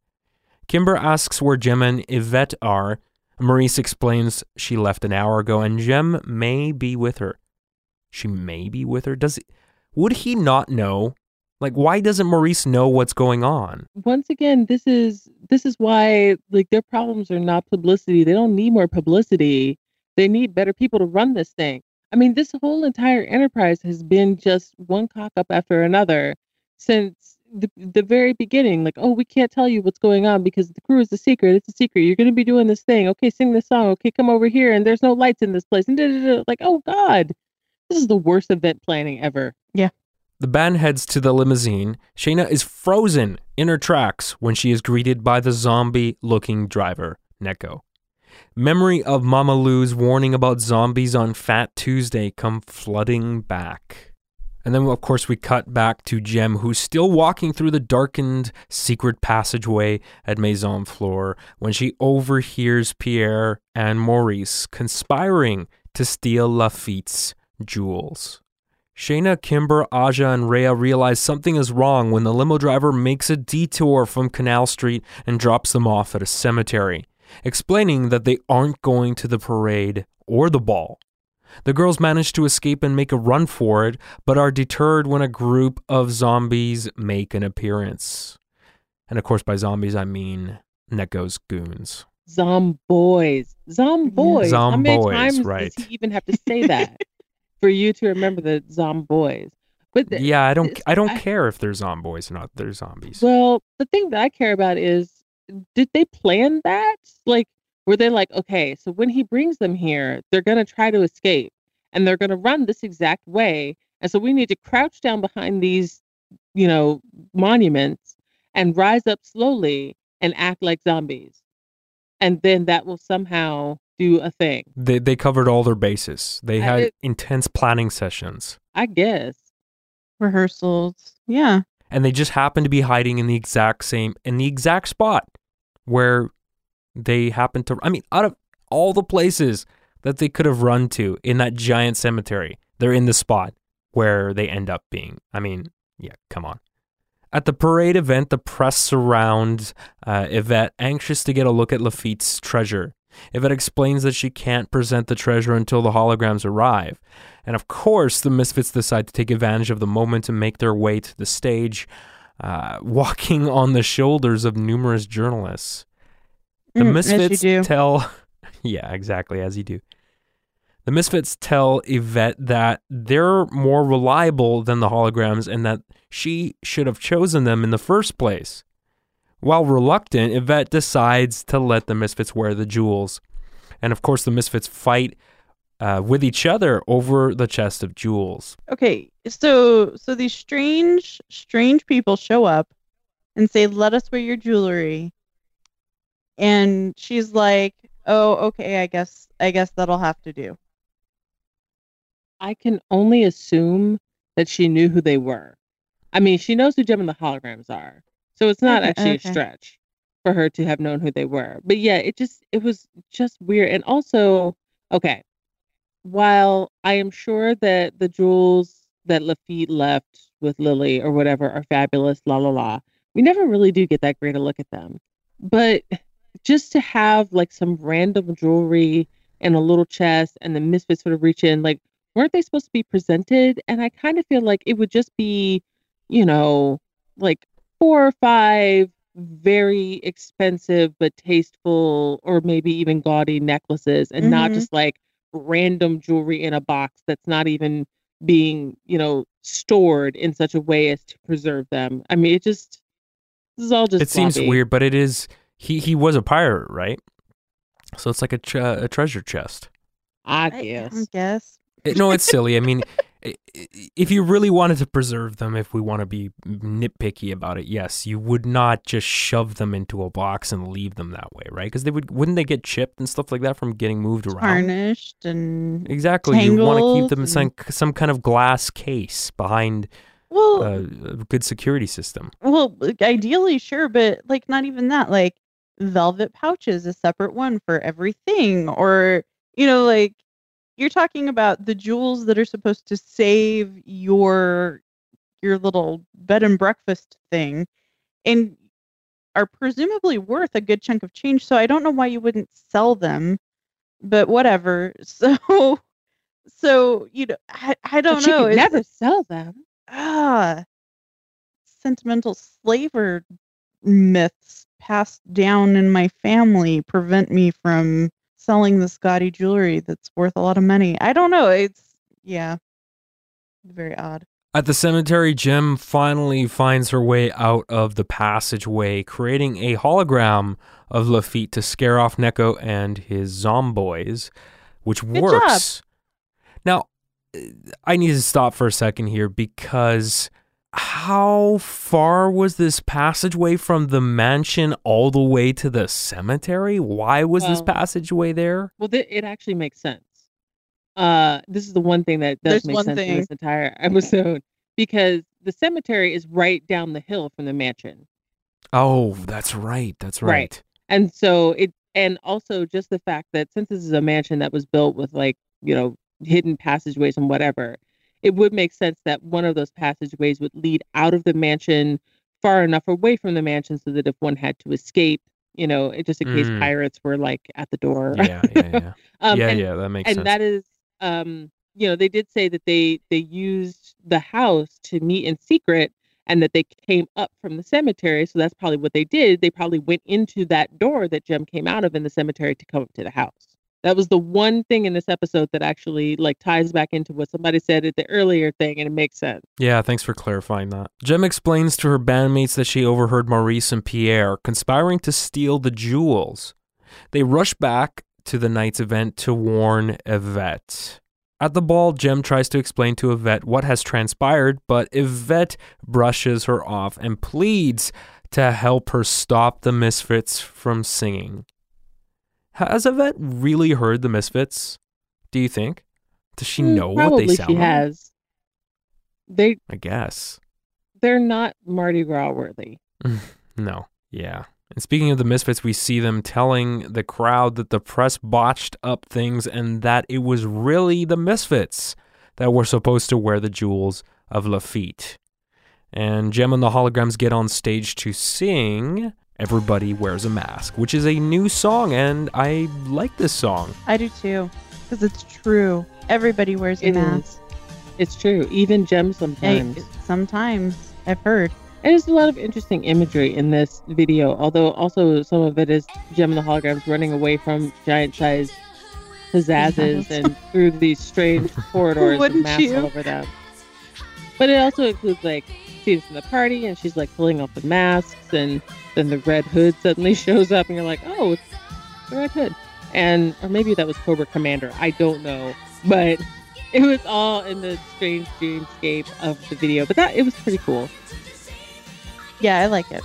Kimber asks where Jem and Yvette are. Maurice explains she left an hour ago, and Jem may be with her. She may be with her. Does would he not know? Like, why doesn't Maurice know what's going on? once again this is this is why like their problems are not publicity. They don't need more publicity. They need better people to run this thing. I mean this whole entire enterprise has been just one cock up after another since the, the very beginning. Like oh we can't tell you what's going on because the crew is a secret. It's a secret. You're going to be doing this thing. Okay sing this song. Okay come over here and there's no lights in this place. And da, da, da. like oh god. This is the worst event planning ever The band heads to the limousine. Shana is frozen in her tracks when she is greeted by the zombie looking driver, Neko. Memory of Mama Lou's warning about zombies on Fat Tuesday come flooding back. And then, of course, we cut back to Jem, who's still walking through the darkened secret passageway at Maison Fleur when she overhears Pierre and Maurice conspiring to steal Lafitte's jewels. Shana, Kimber, Aja, and Raya realize something is wrong when the limo driver makes a detour from Canal Street and drops them off at a cemetery, explaining that they aren't going to the parade or the ball. The girls manage to escape and make a run for it, but are deterred when a group of zombies make an appearance. And of course, by zombies, I mean Neko's goons. Zomboys. Zomboys. How many Zomboys, times right. does he even have to say that? for you to remember the zomboys. But th- yeah, I don't I don't I- care if they're zomboys or not. They're zombies. Well, the thing that I care about is did they plan that? Like, were they like, okay, so when he brings them here, they're going to try to escape and they're going to run this exact way. And so we need to crouch down behind these, you know, monuments and rise up slowly and act like zombies. And then that will somehow do a thing. They they covered all their bases. They I- had it- intense planning sessions. I guess. Rehearsals. Yeah. and they just happen to be hiding in the exact same in the exact spot where they happen to I mean out of all the places that they could have run to in that giant cemetery they're in the spot where they end up being I mean yeah come on at the parade event the press surrounds uh, Yvette anxious to get a look at Lafitte's treasure Yvette explains that she can't present the treasure until the holograms arrive and of course, the Misfits decide to take advantage of the moment and make their way to the stage, uh, walking on the shoulders of numerous journalists. The Mm, Misfits tell, yeah, exactly, as you do. The Misfits tell Yvette that they're more reliable than the holograms and that she should have chosen them in the first place. While reluctant, Yvette decides to let the Misfits wear the jewels. And of course, the Misfits fight uh, with each other over the chest of jewels. Okay, so so these strange strange people show up and say, "Let us wear your jewelry." And she's like, "Oh, okay, I guess I guess that'll have to do." I can only assume that she knew who they were. I mean, she knows who Jem and the holograms are. So it's not Okay, actually okay. a stretch for her to have known who they were. But yeah, it just it was just weird. And also, okay, while I am sure that the jewels that Lafitte left with Lily or whatever are fabulous, la la la, we never really do get that great a look at them. But just to have like some random jewelry and a little chest and the misfits sort of reach in, like weren't they supposed to be presented? And I kind of feel like it would just be, you know, like four or five very expensive but tasteful or maybe even gaudy necklaces and not Mhm. just like random jewelry in a box that's not even being, you know, stored in such a way as to preserve them. I mean, it just this is all just it seems weird, but it is. He he was a pirate, right? So it's like a tre- a treasure chest. I I guess. I guess. It- no, it's silly. I mean, i- i- if you really wanted to preserve them, if we want to be nitpicky about it, yes, you would not just shove them into a box and leave them that way, right? Because they would wouldn't they get chipped and stuff like that from getting moved around? Tarnished and Exactly. You want to keep them in some some kind of glass case behind well, uh, a good security system. well, ideally, sure, but like not even that. Like velvet pouches, a separate one for everything, or you know, like you're talking about the jewels that are supposed to save your your little bed and breakfast thing, and are presumably worth a good chunk of change. So I don't know why you wouldn't sell them, but whatever. So, so you know, I, I don't she know. could It's- never sell them. ah sentimental slaver myths passed down in my family prevent me from selling the Scotty jewelry that's worth a lot of money. I don't know. It's yeah. Very odd. At the cemetery, Jem finally finds her way out of the passageway, creating a hologram of Lafitte to scare off Neko and his zomboys, which Good works. Now, uh, I need to stop for a second here because how far was this passageway from the mansion all the way to the cemetery? Why was this passageway there? Well, th- it actually makes sense. Uh, this is the one thing that does There's make one sense in this entire episode because the cemetery is right down the hill from the mansion, Oh, that's right. That's right. Right. and so it, and also just the fact that since this is a mansion that was built with like you know hidden passageways and whatever, it would make sense that one of those passageways would lead out of the mansion far enough away from the mansion so that if one had to escape, you know, it just in case Mm. pirates were like at the door. Yeah, yeah, yeah. um, yeah, and, yeah, that makes and sense. that is um you know they did say that they they used the house to meet in secret and that they came up from the cemetery so that's probably what they did they probably went into that door that Jem came out of in the cemetery to come up to the house That was the one thing in this episode that actually like ties back into what somebody said at the earlier thing, and it makes sense. Yeah, thanks for clarifying that. Jem explains to her bandmates that she overheard Maurice and Pierre conspiring to steal the jewels. They rush back to the night's event to warn Yvette. At the ball, Jem tries to explain to Yvette what has transpired, but Yvette brushes her off and pleads to help her stop the Misfits from singing. Has Yvette really heard the Misfits? Do you think? Does she Mm, know what they sound she like? has. They I guess. they're not Mardi Gras worthy. No. Yeah. And speaking of the Misfits, we see them telling the crowd that the press botched up things and that it was really the Misfits that were supposed to wear the jewels of Lafitte. And Jem and the holograms get on stage to sing Everybody Wears a Mask, which is a new song, and I like this song. I do too, because it's true. Everybody wears a It mask. is. It's true. Even Jem Hey, sometimes. sometimes I've heard. And there's a lot of interesting imagery in this video, although also some of it is Jem and the holograms running away from giant sized pizzazzes Yes. and through these strange corridors with masks you? all over them. But it also includes like scenes from the party and she's like pulling off the masks and then the red hood suddenly shows up and you're like, oh, it's the red hood. And or maybe that was Cobra Commander. I don't know. But it was all in the strange dreamscape of the video. But that it was pretty cool. Yeah, I like it.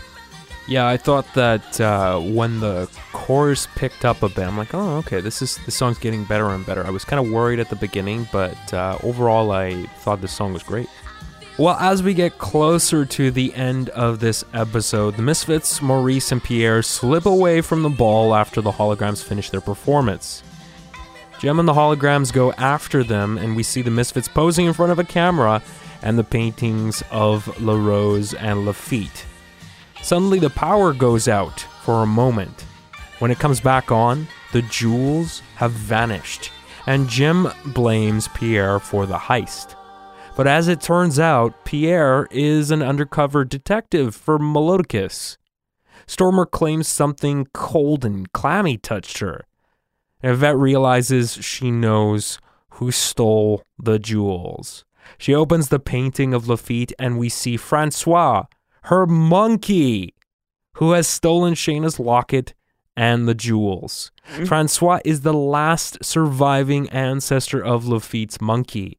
Yeah, I thought that uh, when the chorus picked up a bit, I'm like, oh, okay, this is this song's getting better and better. I was kind of worried at the beginning, but uh, overall, I thought this song was great. Well, as we get closer to the end of this episode, the Misfits, Maurice, and Pierre slip away from the ball after the holograms finish their performance. Jem and the holograms go after them, and we see the Misfits posing in front of a camera and the paintings of La Rose and Lafitte. Suddenly, the power goes out for a moment. When it comes back on, the jewels have vanished, and Jem blames Pierre for the heist. But as it turns out, Pierre is an undercover detective for Melodicus. Stormer claims something cold and clammy touched her. Yvette realizes she knows who stole the jewels. She opens the painting of Lafitte, and we see Francois, her monkey, who has stolen Shana's locket and the jewels. Mm-hmm. Francois is the last surviving ancestor of Lafitte's monkey.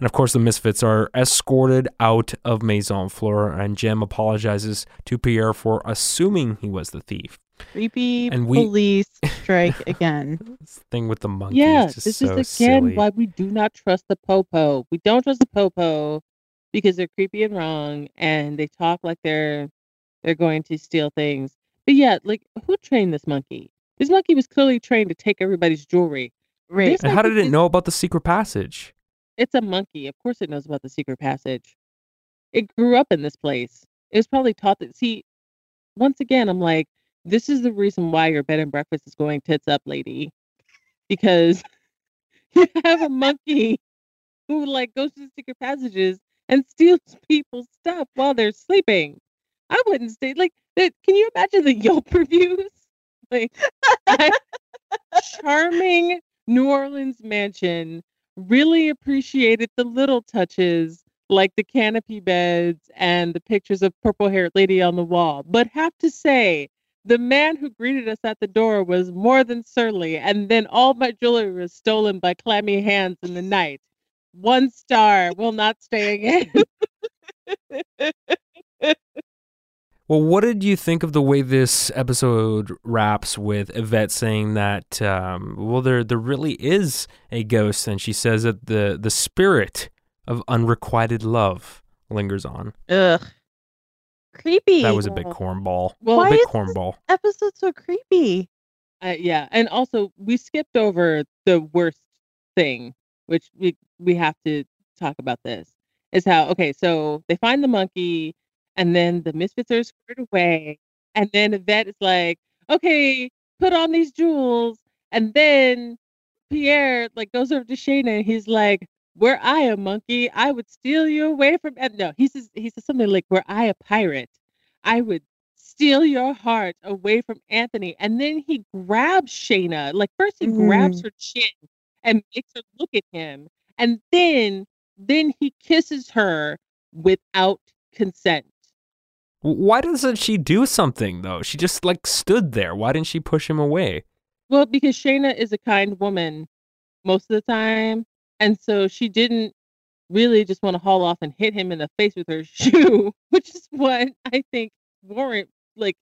And of course, the Misfits are escorted out of Maison Fleur, and Jem apologizes to Pierre for assuming he was the thief. Creepy And we- police strike again. This thing with the monkey Yeah, is just this so is again silly. why we do not trust the popo. We don't trust the popo because they're creepy and wrong, and they talk like they're they're going to steal things. But yeah, like who trained this monkey? This monkey was clearly trained to take everybody's jewelry. Right. This and how did it know about the secret passage? It's a monkey. Of course, it knows about the secret passage. It grew up in this place. It was probably taught that. See, once again, I'm like, this is the reason why your bed and breakfast is going tits up, lady, because you have a monkey who like goes to the secret passages and steals people's stuff while they're sleeping. I wouldn't stay like that. Can you imagine the Yelp reviews? Like, charming New Orleans mansion really appreciated the little touches like the canopy beds and the pictures of purple haired lady on the wall. But have to say, the man who greeted us at the door was more than surly, and then all my jewelry was stolen by clammy hands in the night. One star will not stay again. Well, what did you think of the way this episode wraps with Yvette saying that, um, well, there there really is a ghost, and she says that the the spirit of unrequited love lingers on. Ugh. Creepy. That was a big cornball. well, Why big is this- cornball. episode so creepy. Uh, yeah, and also we skipped over the worst thing, which we we have to talk about. This is how okay, so they find the monkey, and then the misfits are squared away, and then Yvette is like, "Okay, put on these jewels," and then Pierre like goes over to Shana, and he's like, "Were I a monkey, I would steal you away from." And no, he says he says something like, "Were I a pirate, I would." steal your heart away from Anthony. And then he grabs Shana. Like first he grabs mm. her chin and makes her look at him. And then then he kisses her without consent. Why doesn't she do something though? She just like stood there. Why didn't she push him away? Well, because Shana is a kind woman most of the time. And so she didn't really just want to haul off and hit him in the face with her shoe, which is what I think warrant like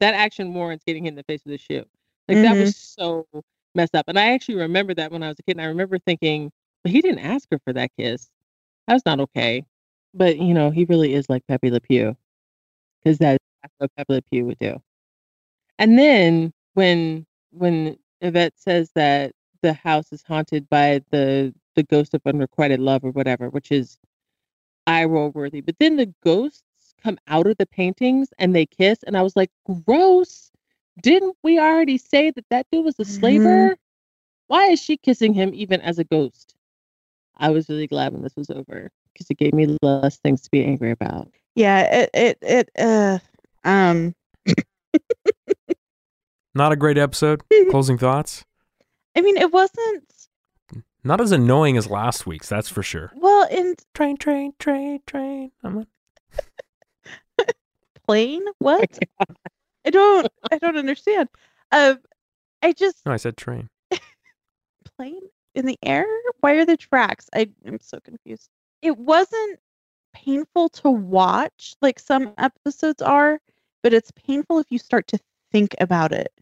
that action warrants getting hit in the face with a shoe. Like that was mm-hmm. so messed up. And I actually remember that when I was a kid and I remember thinking, but he didn't ask her for that kiss. That's not okay. But you know, he really is like Pepe Le Pew. Because that's what Pepe Le Pew would do. And then when when Yvette says that the house is haunted by the the ghost of unrequited love or whatever, which is eye roll worthy. But then the ghosts come out of the paintings and they kiss, and I was like, gross. Didn't we already say that that dude was a slaver? Mhm. Why is she kissing him even as a ghost? I was really glad when this was over because it gave me less things to be angry about. Yeah, it it it uh um Not a great episode. Closing thoughts. I mean it wasn't Not as annoying as last week's, that's for sure. well in Train, train, train, train. I'm plain what? I don't I don't understand. Um I just no, I said train. plane in the air? Why are the tracks? I, I am so confused. It wasn't painful to watch like some episodes are, but it's painful if you start to think about it.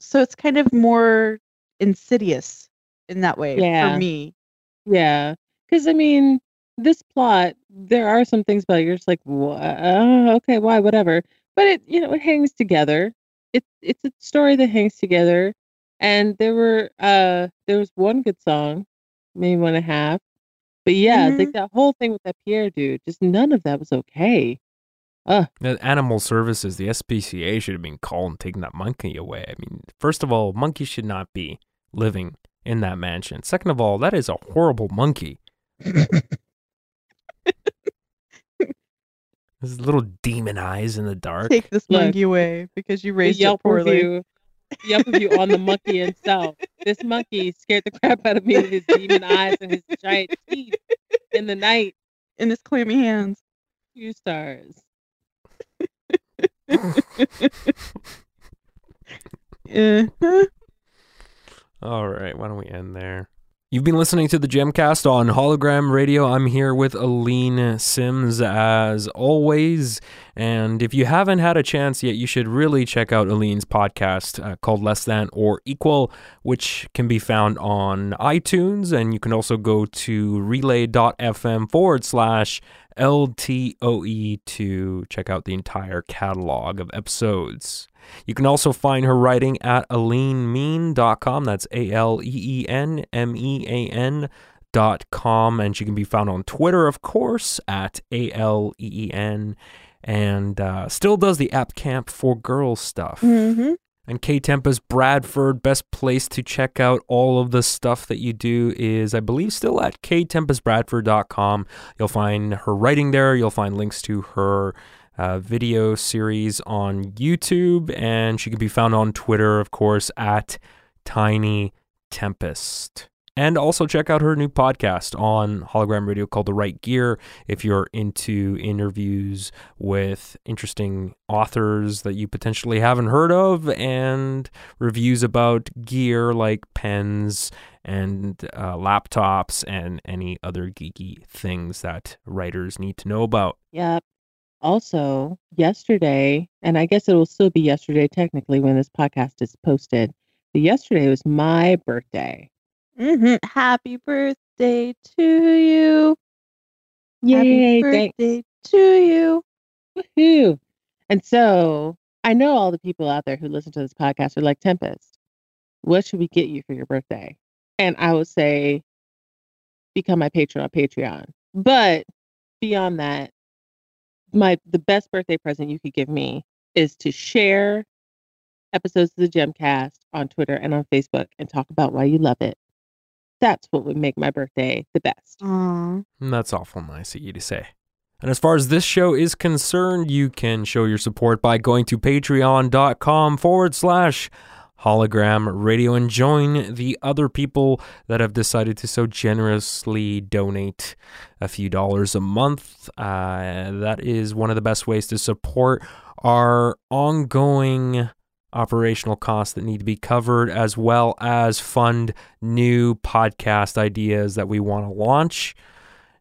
So it's kind of more insidious in that way Yeah. for me. Yeah, because I mean, this plot, there are some things about it, you're just like, "Wha- uh, okay, why, whatever. But it, you know, it hangs together. It's it's a story that hangs together. And there were, uh, there was one good song, maybe one and a half. But yeah, like that whole thing with that Pierre dude, just none of that was okay. Uh, The Animal Services, the SPCA should have been called and taken that monkey away. I mean, first of all, monkeys should not be living in that mansion. Second of all, that is a horrible monkey. His little demon eyes in the dark. Take this Look, monkey away because you raised it poorly. review, Yelp you on the monkey himself. This monkey scared the crap out of me with his demon eyes and his giant teeth in the night. In his clammy hands. Two stars. Uh-huh. All right, why don't we end there? You've been listening to the Jemcast on Hologram Radio. I'm here with Aleen Simms as always. And if you haven't had a chance yet, you should really check out Aleen's podcast uh, called Less Than or Equal, which can be found on iTunes. And you can also go to relay.fm forward slash LTOE to check out the entire catalog of episodes. You can also find her writing at aleenmean.com. That's A L E E N M E A N dot com. And she can be found on Twitter, of course, at A L E E N. And uh, still does the app camp for girls stuff. Mm-hmm. And K Tempest Bradford, best place to check out all of the stuff that you do is, I believe, still at ktempestbradford.com. You'll find her writing there. You'll find links to her uh, video series on YouTube, and she can be found on Twitter, of course, at Tiny Tempest. And also check out her new podcast on Hologram Radio called The Right Gear if you're into interviews with interesting authors that you potentially haven't heard of and reviews about gear like pens and uh, laptops and any other geeky things that writers need to know about. Yep. Also, yesterday, and I guess it will still be yesterday technically when this podcast is posted, but yesterday was my birthday. Mm-hmm. Happy birthday to you. Yay, Happy birthday to you. Woohoo. And so I know all the people out there who listen to this podcast are like, Tempest, what should we get you for your birthday? And I would say, become my patron on Patreon. But beyond that, my the best birthday present you could give me is to share episodes of the Jemcast on Twitter and on Facebook and talk about why you love it. That's what would make my birthday the best. Aw. And that's awful nice of you to say. And as far as this show is concerned, you can show your support by going to patreon.com forward slash hologram radio and join the other people that have decided to so generously donate a few dollars a month. Uh, that is one of the best ways to support our ongoing operational costs that need to be covered, as well as fund new podcast ideas that we want to launch.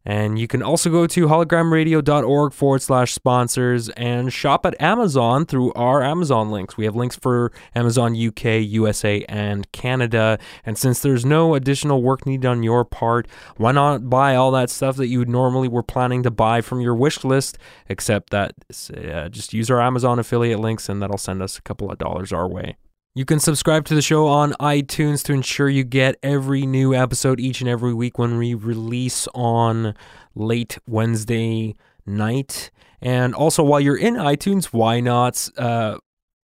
And you can also go to hologramradio.org forward slash sponsors and shop at Amazon through our Amazon links. We have links for Amazon UK, USA, and Canada. And since there's no additional work needed on your part, why not buy all that stuff that you would normally were planning to buy from your wish list? Except that uh, just use our Amazon affiliate links and that'll send us a couple of dollars our way. You can subscribe to the show on iTunes to ensure you get every new episode each and every week when we release on late Wednesday night. And also, while you're in iTunes, why not? Uh,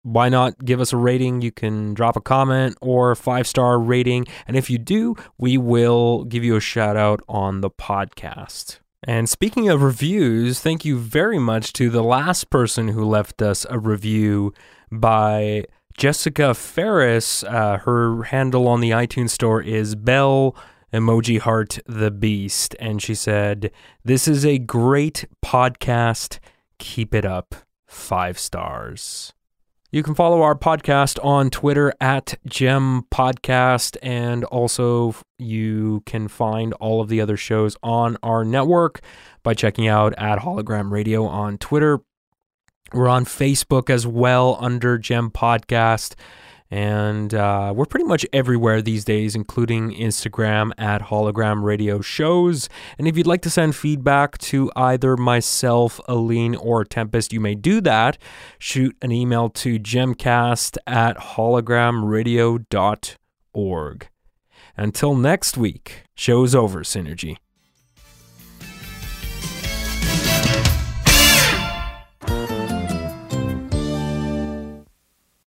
why not give us a rating? You can drop a comment or a five star rating. And if you do, we will give you a shout out on the podcast. And speaking of reviews, thank you very much to the last person who left us a review by Jessica Ferris, uh, her handle on the iTunes store is Bell Emoji Heart the Beast. And she said, This is a great podcast. Keep it up. Five stars. You can follow our podcast on Twitter at Jem Podcast, and also you can find all of the other shows on our network by checking out at Hologram Radio on Twitter we're on Facebook as well under Jem Podcast. And uh, we're pretty much everywhere these days, including Instagram at Hologram Radio Shows. And if you'd like to send feedback to either myself, Aleen, or Tempest, you may do that. Shoot an email to jemcast at hologramradio.org. Until next week, show's over, Synergy.